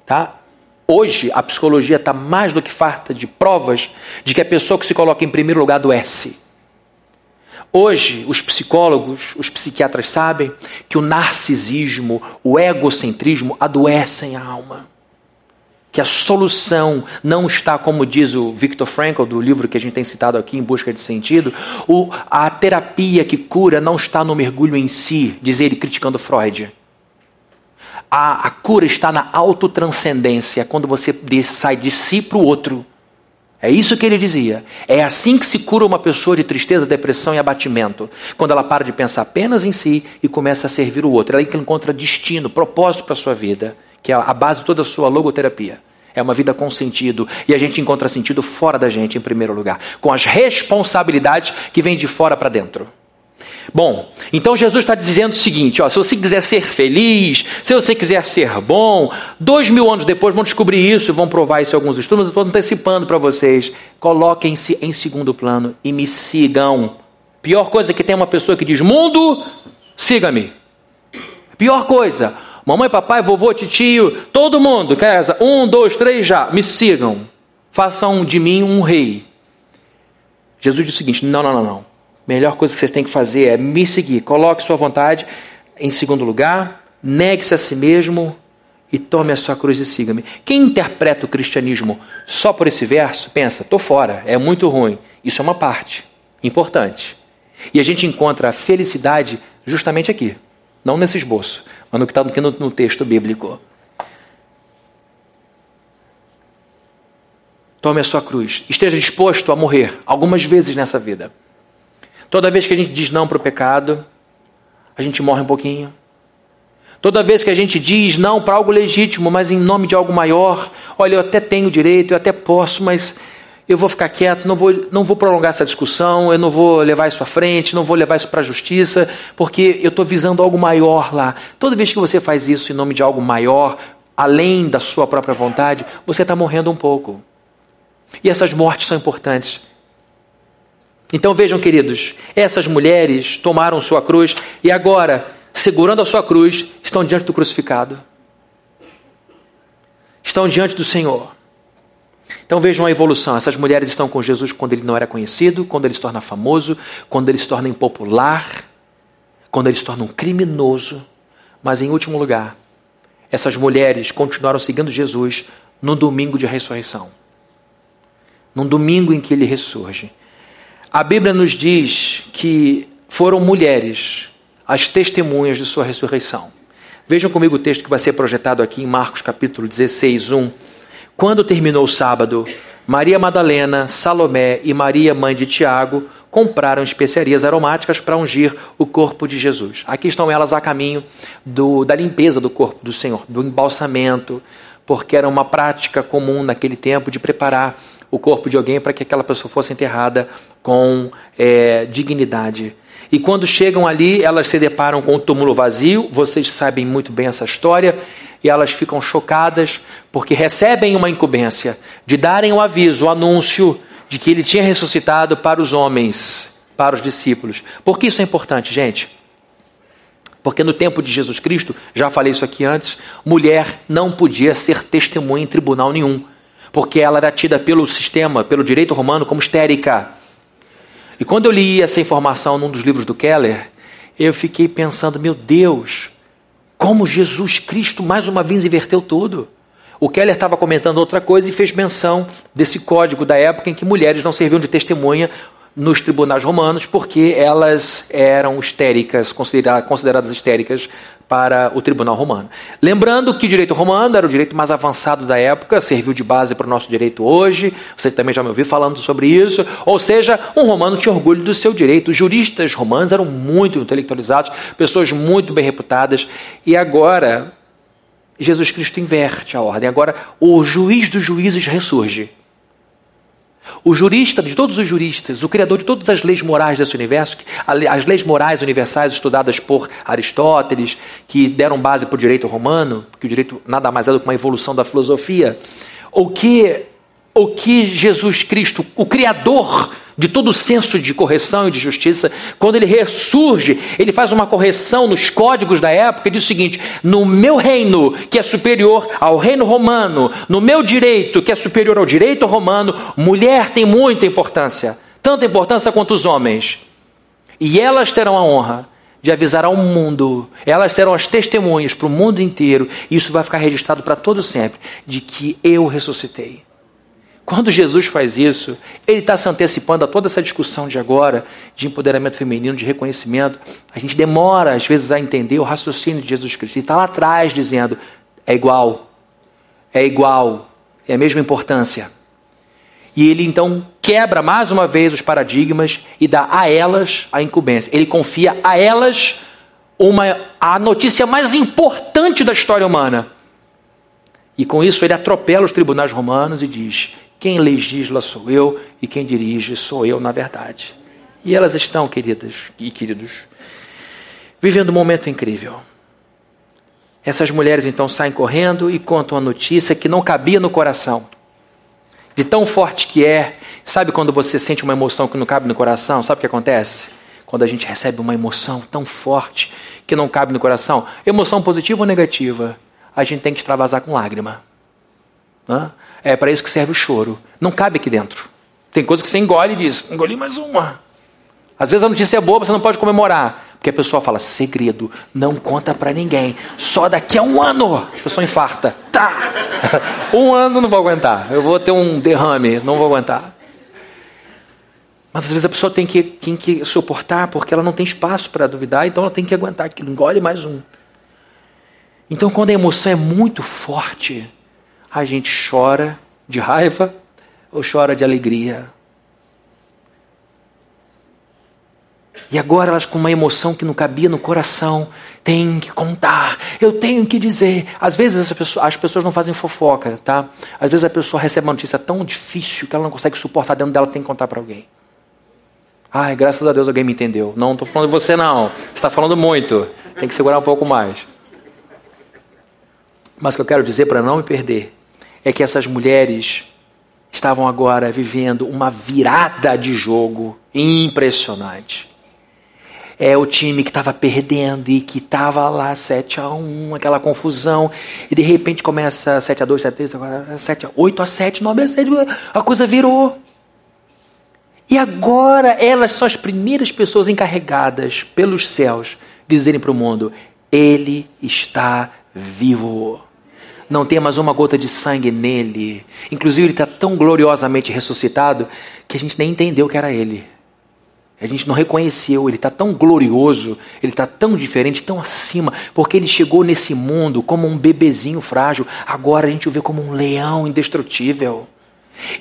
Tá? Hoje, a psicologia está mais do que farta de provas de que a pessoa que se coloca em primeiro lugar adoece. Hoje, os psicólogos, os psiquiatras sabem que o narcisismo, o egocentrismo adoecem a alma que a solução não está, como diz o Viktor Frankl, do livro que a gente tem citado aqui, Em Busca de Sentido, o, a terapia que cura não está no mergulho em si, diz ele criticando Freud. A, a cura está na autotranscendência, quando você sai de si para o outro. É isso que ele dizia. É assim que se cura uma pessoa de tristeza, depressão e abatimento. Quando ela para de pensar apenas em si e começa a servir o outro. Ela encontra destino, propósito para a sua vida que é a base de toda a sua logoterapia. É uma vida com sentido. E a gente encontra sentido fora da gente, em primeiro lugar. Com as responsabilidades que vêm de fora para dentro. Bom, então Jesus está dizendo o seguinte: ó, se você quiser ser feliz, se você quiser ser bom, dois mil anos depois vão descobrir isso, vão provar isso em alguns estudos. Eu estou antecipando para vocês. Coloquem-se em segundo plano e me sigam. Pior coisa que tem uma pessoa que diz: Mundo, siga-me. Pior coisa. Mamãe, papai, vovô, titio, todo mundo, casa, um, dois, três, já, me sigam. Façam de mim um rei. Jesus disse o seguinte: não, não, não, não. Melhor coisa que vocês têm que fazer é me seguir. Coloque sua vontade em segundo lugar, negue-se a si mesmo e tome a sua cruz e siga-me. Quem interpreta o cristianismo só por esse verso, pensa, estou fora, é muito ruim. Isso é uma parte importante. E a gente encontra a felicidade justamente aqui, não nesse esboço mas no que está no, no texto bíblico. Tome a sua cruz. Esteja disposto a morrer algumas vezes nessa vida. Toda vez que a gente diz não para o pecado, a gente morre um pouquinho. Toda vez que a gente diz não para algo legítimo, mas em nome de algo maior, olha, eu até tenho direito, eu até posso, mas eu vou ficar quieto, não vou, não vou prolongar essa discussão, eu não vou levar isso à frente, não vou levar isso para a justiça, porque eu estou visando algo maior lá. Toda vez que você faz isso em nome de algo maior, além da sua própria vontade, você está morrendo um pouco. E essas mortes são importantes. Então vejam, queridos, essas mulheres tomaram sua cruz e agora, segurando a sua cruz, estão diante do crucificado. Estão diante do Senhor. Então vejam a evolução. Essas mulheres estão com Jesus quando ele não era conhecido, quando ele se torna famoso, quando ele se torna impopular, quando ele se torna um criminoso. Mas em último lugar, essas mulheres continuaram seguindo Jesus no domingo de ressurreição. Num domingo em que ele ressurge. A Bíblia nos diz que foram mulheres as testemunhas de sua ressurreição. Vejam comigo o texto que vai ser projetado aqui em Marcos capítulo 16, 1. Quando terminou o sábado, Maria Madalena, Salomé e Maria, mãe de Tiago, compraram especiarias aromáticas para ungir o corpo de Jesus. Aqui estão elas a caminho do, da limpeza do corpo do Senhor, do embalsamento, porque era uma prática comum naquele tempo de preparar o corpo de alguém para que aquela pessoa fosse enterrada com é, dignidade. E quando chegam ali, elas se deparam com o túmulo vazio. Vocês sabem muito bem essa história e elas ficam chocadas porque recebem uma incumbência de darem o aviso, o anúncio de que ele tinha ressuscitado para os homens, para os discípulos. Por que isso é importante, gente? Porque no tempo de Jesus Cristo, já falei isso aqui antes, mulher não podia ser testemunha em tribunal nenhum, porque ela era tida pelo sistema, pelo direito romano, como histérica. E quando eu li essa informação num dos livros do Keller, eu fiquei pensando, meu Deus, como Jesus Cristo mais uma vez inverteu tudo. O Keller estava comentando outra coisa e fez menção desse código da época em que mulheres não serviam de testemunha nos tribunais romanos porque elas eram histéricas, consideradas histéricas para o tribunal romano. Lembrando que o direito romano era o direito mais avançado da época, serviu de base para o nosso direito hoje, você também já me ouviu falando sobre isso, ou seja, um romano tinha orgulho do seu direito. Os juristas romanos eram muito intelectualizados, pessoas muito bem reputadas, e agora Jesus Cristo inverte a ordem. Agora o juiz dos juízes ressurge. O jurista de todos os juristas, o criador de todas as leis morais desse universo, as leis morais universais estudadas por Aristóteles, que deram base para o direito romano, que o direito nada mais é do que uma evolução da filosofia, o que o que Jesus Cristo, o Criador de todo o senso de correção e de justiça, quando ele ressurge, ele faz uma correção nos códigos da época e diz o seguinte: no meu reino, que é superior ao reino romano, no meu direito, que é superior ao direito romano, mulher tem muita importância, tanta importância quanto os homens. E elas terão a honra de avisar ao mundo, elas serão as testemunhas para o mundo inteiro, e isso vai ficar registrado para todo sempre, de que eu ressuscitei. Quando Jesus faz isso, ele está se antecipando a toda essa discussão de agora, de empoderamento feminino, de reconhecimento. A gente demora, às vezes, a entender o raciocínio de Jesus Cristo. Ele está lá atrás dizendo: é igual, é igual, é a mesma importância. E ele então quebra mais uma vez os paradigmas e dá a elas a incumbência. Ele confia a elas uma, a notícia mais importante da história humana. E com isso ele atropela os tribunais romanos e diz: quem legisla sou eu e quem dirige sou eu, na verdade. E elas estão, queridas e queridos, vivendo um momento incrível. Essas mulheres então saem correndo e contam a notícia que não cabia no coração. De tão forte que é, sabe quando você sente uma emoção que não cabe no coração? Sabe o que acontece? Quando a gente recebe uma emoção tão forte que não cabe no coração, emoção positiva ou negativa, a gente tem que extravasar com lágrima. Hã? É para isso que serve o choro. Não cabe aqui dentro. Tem coisas que você engole e diz: engoli mais uma. Às vezes a notícia é boa, você não pode comemorar. Porque a pessoa fala: segredo, não conta para ninguém. Só daqui a um ano a pessoa infarta. Tá! um ano não vou aguentar. Eu vou ter um derrame, não vou aguentar. Mas às vezes a pessoa tem que, tem que suportar porque ela não tem espaço para duvidar, então ela tem que aguentar aquilo. Engole mais um. Então, quando a emoção é muito forte, a gente chora de raiva ou chora de alegria. E agora elas, com uma emoção que não cabia no coração, têm que contar, eu tenho que dizer. Às vezes as pessoas, as pessoas não fazem fofoca, tá? Às vezes a pessoa recebe uma notícia tão difícil que ela não consegue suportar dentro dela, tem que contar para alguém. Ai, graças a Deus alguém me entendeu. Não estou falando de você, não. Você está falando muito. Tem que segurar um pouco mais. Mas o que eu quero dizer para não me perder é que essas mulheres estavam agora vivendo uma virada de jogo impressionante. É o time que estava perdendo e que estava lá 7 a 1 aquela confusão, e de repente começa 7 a 2 7 a 3 7 a 8 a 7 9 a 7 a coisa virou. E agora elas são as primeiras pessoas encarregadas pelos céus dizerem para o mundo: Ele está vivo não tem mais uma gota de sangue nele. Inclusive, ele está tão gloriosamente ressuscitado que a gente nem entendeu que era ele. A gente não reconheceu, ele está tão glorioso, ele está tão diferente, tão acima, porque ele chegou nesse mundo como um bebezinho frágil, agora a gente o vê como um leão indestrutível.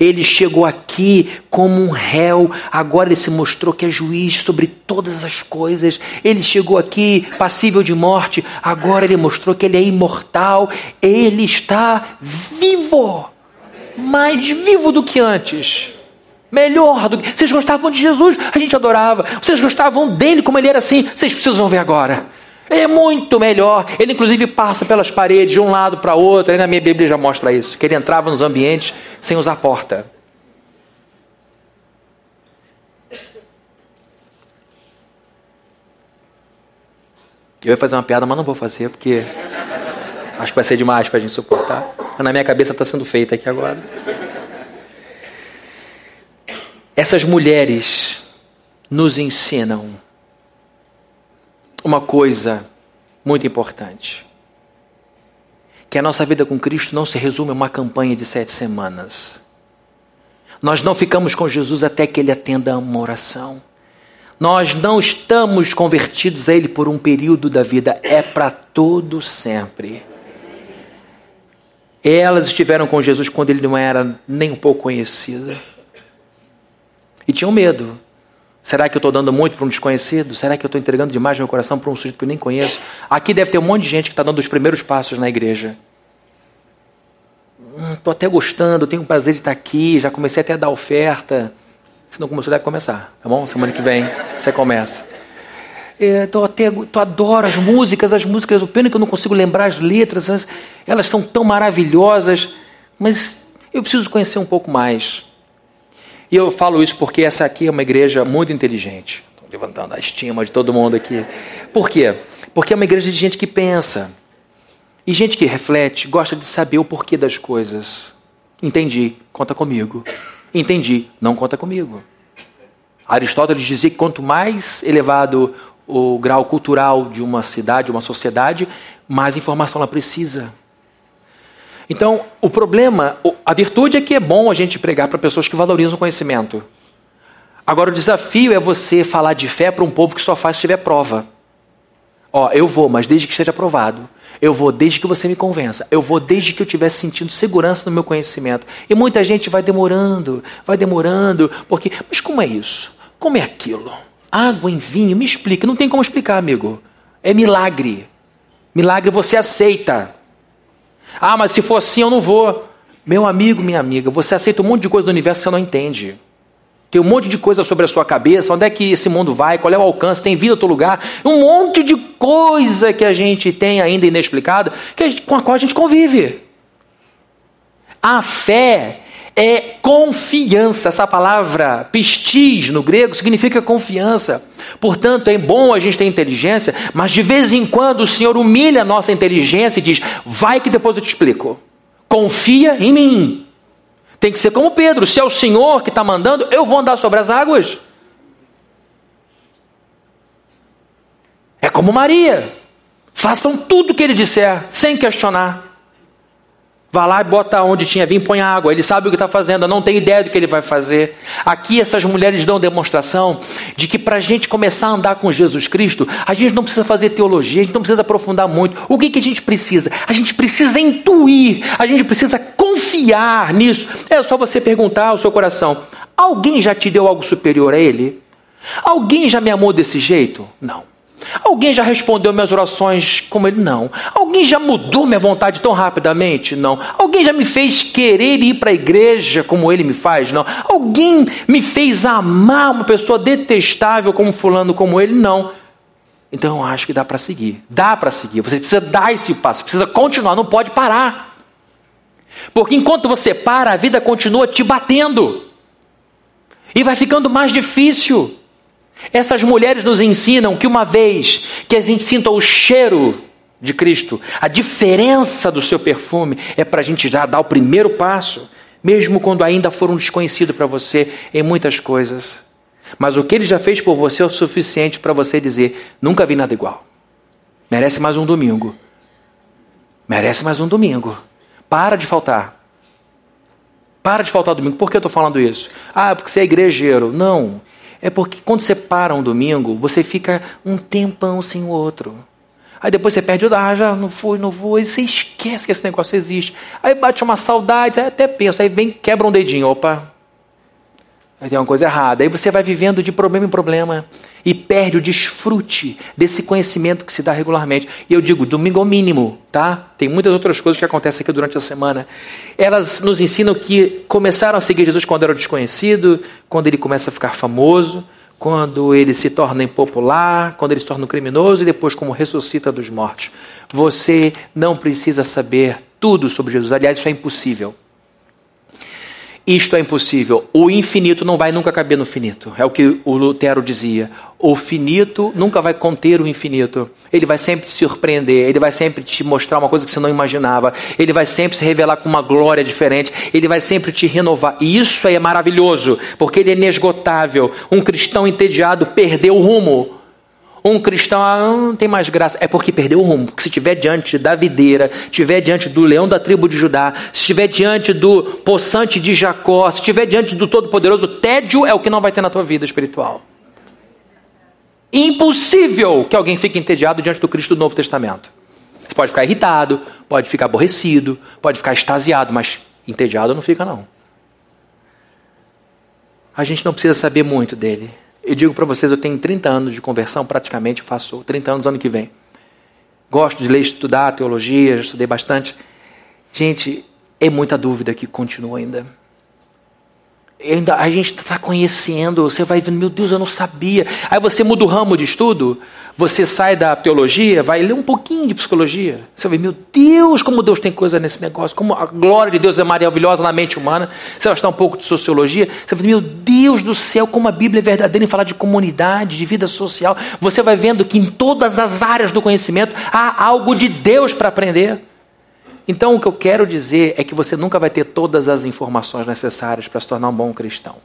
Ele chegou aqui como um réu, agora ele se mostrou que é juiz sobre todas as coisas. Ele chegou aqui passível de morte, agora ele mostrou que ele é imortal. Ele está vivo, mais vivo do que antes. Melhor do que. Vocês gostavam de Jesus, a gente adorava. Vocês gostavam dele como ele era assim, vocês precisam ver agora. É muito melhor. Ele, inclusive, passa pelas paredes de um lado para outro. Aí na minha Bíblia já mostra isso. Que ele entrava nos ambientes sem usar porta. Eu ia fazer uma piada, mas não vou fazer, porque acho que vai ser demais para a gente suportar. Na minha cabeça está sendo feita aqui agora. Essas mulheres nos ensinam uma coisa muito importante: que a nossa vida com Cristo não se resume a uma campanha de sete semanas. Nós não ficamos com Jesus até que Ele atenda uma oração. Nós não estamos convertidos a Ele por um período da vida, é para todo sempre. Elas estiveram com Jesus quando ele não era nem um pouco conhecido. E tinham medo. Será que eu estou dando muito para um desconhecido? Será que eu estou entregando demais meu coração para um sujeito que eu nem conheço? Aqui deve ter um monte de gente que está dando os primeiros passos na igreja. Estou hum, até gostando, tenho o prazer de estar aqui, já comecei até a dar oferta. Se não começou, deve começar, tá bom? Semana que vem você começa. É, tô até, tô, adoro as músicas, as músicas, o pena que eu não consigo lembrar as letras, elas, elas são tão maravilhosas, mas Eu preciso conhecer um pouco mais. E eu falo isso porque essa aqui é uma igreja muito inteligente. Estou levantando a estima de todo mundo aqui. Por quê? Porque é uma igreja de gente que pensa. E gente que reflete, gosta de saber o porquê das coisas. Entendi, conta comigo. Entendi, não conta comigo. Aristóteles dizia que quanto mais elevado o grau cultural de uma cidade, de uma sociedade, mais informação ela precisa. Então, o problema, a virtude é que é bom a gente pregar para pessoas que valorizam o conhecimento. Agora, o desafio é você falar de fé para um povo que só faz se tiver prova. Ó, eu vou, mas desde que esteja provado. Eu vou desde que você me convença. Eu vou desde que eu estiver sentindo segurança no meu conhecimento. E muita gente vai demorando, vai demorando, porque. Mas como é isso? Como é aquilo? Água em vinho? Me explica. Não tem como explicar, amigo. É milagre. Milagre você aceita. Ah, mas se for assim eu não vou. Meu amigo, minha amiga, você aceita um monte de coisa do universo que você não entende. Tem um monte de coisa sobre a sua cabeça, onde é que esse mundo vai, qual é o alcance, tem vida em outro lugar. Um monte de coisa que a gente tem ainda inexplicada, que gente, com a qual a gente convive. A fé é confiança. Essa palavra pistis no grego significa confiança. Portanto, é bom a gente ter inteligência, mas de vez em quando o Senhor humilha a nossa inteligência e diz: vai que depois eu te explico. Confia em mim. Tem que ser como Pedro: se é o Senhor que está mandando, eu vou andar sobre as águas. É como Maria. Façam tudo o que ele disser, sem questionar. Vá lá e bota onde tinha vinho, põe água. Ele sabe o que está fazendo, não tem ideia do que ele vai fazer. Aqui essas mulheres dão demonstração de que para a gente começar a andar com Jesus Cristo, a gente não precisa fazer teologia, a gente não precisa aprofundar muito. O que, que a gente precisa? A gente precisa intuir, a gente precisa confiar nisso. É só você perguntar ao seu coração: alguém já te deu algo superior a ele? Alguém já me amou desse jeito? Não. Alguém já respondeu minhas orações como ele? Não. Alguém já mudou minha vontade tão rapidamente? Não. Alguém já me fez querer ir para a igreja como ele me faz? Não. Alguém me fez amar uma pessoa detestável como fulano como ele? Não. Então eu acho que dá para seguir. Dá para seguir. Você precisa dar esse passo, precisa continuar, não pode parar. Porque enquanto você para, a vida continua te batendo. E vai ficando mais difícil. Essas mulheres nos ensinam que uma vez que a gente sinta o cheiro de Cristo, a diferença do seu perfume é para a gente já dar o primeiro passo, mesmo quando ainda for um desconhecido para você em muitas coisas. Mas o que ele já fez por você é o suficiente para você dizer: nunca vi nada igual. Merece mais um domingo. Merece mais um domingo. Para de faltar. Para de faltar domingo. Por que eu estou falando isso? Ah, porque você é igrejeiro. Não. É porque quando você para um domingo, você fica um tempão sem o outro. Aí depois você perde o ah, já não fui, não vou, e você esquece que esse negócio existe. Aí bate uma saudade, aí até pensa, aí vem, quebra um dedinho, opa, Aí tem uma coisa errada. Aí você vai vivendo de problema em problema e perde o desfrute desse conhecimento que se dá regularmente. E eu digo, domingo ao mínimo, tá? Tem muitas outras coisas que acontecem aqui durante a semana. Elas nos ensinam que começaram a seguir Jesus quando era desconhecido, quando ele começa a ficar famoso, quando ele se torna impopular, quando ele se torna um criminoso e depois como ressuscita dos mortos. Você não precisa saber tudo sobre Jesus. Aliás, isso é impossível. Isto é impossível. O infinito não vai nunca caber no finito. É o que o Lutero dizia. O finito nunca vai conter o infinito. Ele vai sempre te surpreender. Ele vai sempre te mostrar uma coisa que você não imaginava. Ele vai sempre se revelar com uma glória diferente. Ele vai sempre te renovar. E isso é maravilhoso, porque ele é inesgotável. Um cristão entediado perdeu o rumo. Um cristão ah, não tem mais graça. É porque perdeu o rumo. Porque se estiver diante da videira, estiver diante do leão da tribo de Judá, se estiver diante do poçante de Jacó, se estiver diante do Todo-Poderoso, tédio é o que não vai ter na tua vida espiritual. Impossível que alguém fique entediado diante do Cristo do Novo Testamento. Você pode ficar irritado, pode ficar aborrecido, pode ficar extasiado, mas entediado não fica, não. A gente não precisa saber muito dele. Eu digo para vocês, eu tenho 30 anos de conversão, praticamente faço 30 anos ano que vem. Gosto de ler, estudar teologia, já estudei bastante. Gente, é muita dúvida que continua ainda. Ainda a gente está conhecendo, você vai vendo, meu Deus, eu não sabia. Aí você muda o ramo de estudo, você sai da teologia, vai ler um pouquinho de psicologia. Você vai, meu Deus, como Deus tem coisa nesse negócio, como a glória de Deus é maravilhosa na mente humana. Você vai estudar um pouco de sociologia, você vai, meu Deus do céu, como a Bíblia é verdadeira em falar de comunidade, de vida social. Você vai vendo que em todas as áreas do conhecimento há algo de Deus para aprender. Então, o que eu quero dizer é que você nunca vai ter todas as informações necessárias para se tornar um bom cristão.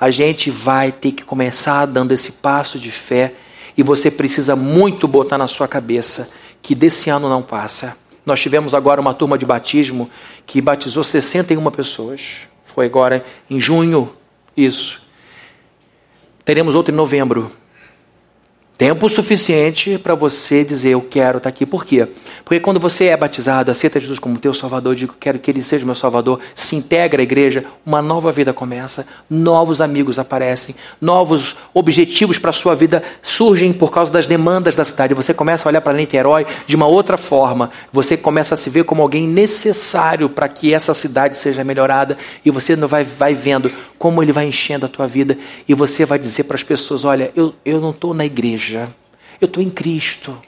A gente vai ter que começar dando esse passo de fé e você precisa muito botar na sua cabeça que desse ano não passa. Nós tivemos agora uma turma de batismo que batizou 61 pessoas. Foi agora em junho, isso. Teremos outro em novembro. Tempo suficiente para você dizer eu quero estar tá aqui. Por quê? Porque quando você é batizado, aceita Jesus como teu Salvador, digo quero que Ele seja meu Salvador, se integra à igreja, uma nova vida começa, novos amigos aparecem, novos objetivos para a sua vida surgem por causa das demandas da cidade. Você começa a olhar para Niterói de uma outra forma. Você começa a se ver como alguém necessário para que essa cidade seja melhorada e você vai, vai vendo como Ele vai enchendo a tua vida e você vai dizer para as pessoas: olha, eu, eu não estou na igreja igreja. Eu estou em Cristo.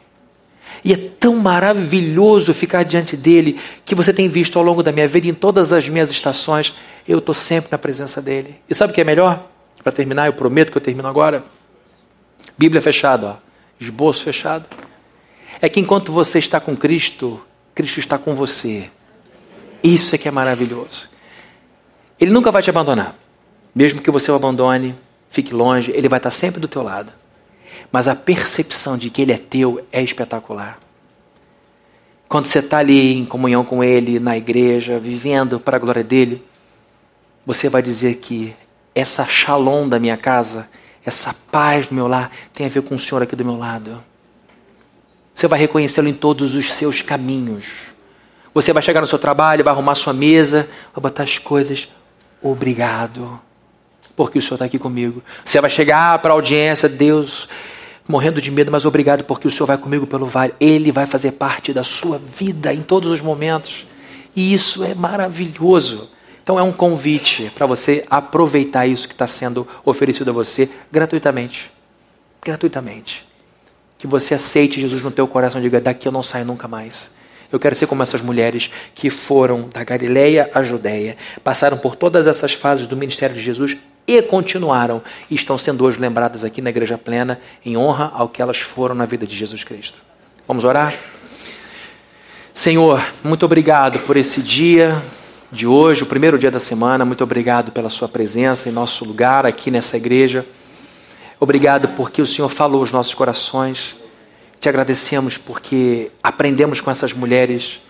E é tão maravilhoso ficar diante dele que você tem visto ao longo da minha vida, em todas as minhas estações, eu estou sempre na presença dele. E sabe o que é melhor? Para terminar, eu prometo que eu termino agora. Bíblia fechada, ó. esboço fechado. É que enquanto você está com Cristo, Cristo está com você. Isso é que é maravilhoso. Ele nunca vai te abandonar. Mesmo que você o abandone, fique longe, ele vai estar sempre do teu lado mas a percepção de que Ele é teu é espetacular. Quando você está ali em comunhão com Ele, na igreja, vivendo para a glória dele, você vai dizer que essa shalom da minha casa, essa paz do meu lar, tem a ver com o Senhor aqui do meu lado. Você vai reconhecê-lo em todos os seus caminhos. Você vai chegar no seu trabalho, vai arrumar sua mesa, vai botar as coisas. Obrigado, porque o Senhor está aqui comigo. Você vai chegar para a audiência, Deus, morrendo de medo, mas obrigado porque o Senhor vai comigo pelo vale. Ele vai fazer parte da sua vida em todos os momentos. E isso é maravilhoso. Então é um convite para você aproveitar isso que está sendo oferecido a você gratuitamente. Gratuitamente. Que você aceite Jesus no teu coração e diga, daqui eu não saio nunca mais. Eu quero ser como essas mulheres que foram da Galileia à Judéia, passaram por todas essas fases do ministério de Jesus e continuaram e estão sendo hoje lembradas aqui na Igreja Plena em honra ao que elas foram na vida de Jesus Cristo. Vamos orar? Senhor, muito obrigado por esse dia de hoje, o primeiro dia da semana. Muito obrigado pela Sua presença em nosso lugar aqui nessa igreja. Obrigado porque o Senhor falou aos nossos corações. Te agradecemos porque aprendemos com essas mulheres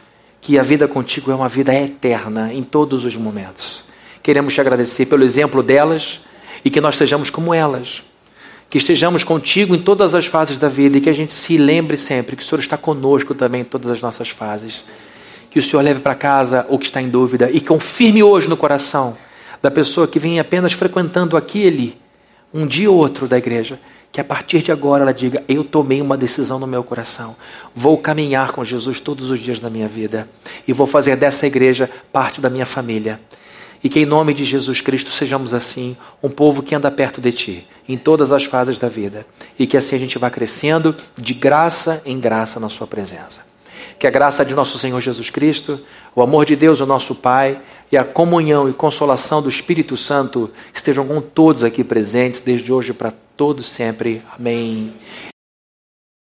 que a vida contigo é uma vida eterna em todos os momentos. Queremos te agradecer pelo exemplo delas e que nós sejamos como elas. Que estejamos contigo em todas as fases da vida e que a gente se lembre sempre que o Senhor está conosco também em todas as nossas fases. Que o Senhor leve para casa o que está em dúvida e confirme hoje no coração da pessoa que vem apenas frequentando aquele um dia ou outro da igreja, que a partir de agora ela diga: Eu tomei uma decisão no meu coração, vou caminhar com Jesus todos os dias da minha vida e vou fazer dessa igreja parte da minha família. E que em nome de Jesus Cristo sejamos assim, um povo que anda perto de Ti, em todas as fases da vida. E que assim a gente vá crescendo de graça em graça na Sua presença. Que a graça de nosso Senhor Jesus Cristo, o amor de Deus, o nosso Pai, e a comunhão e consolação do Espírito Santo estejam com todos aqui presentes, desde hoje para todos sempre. Amém.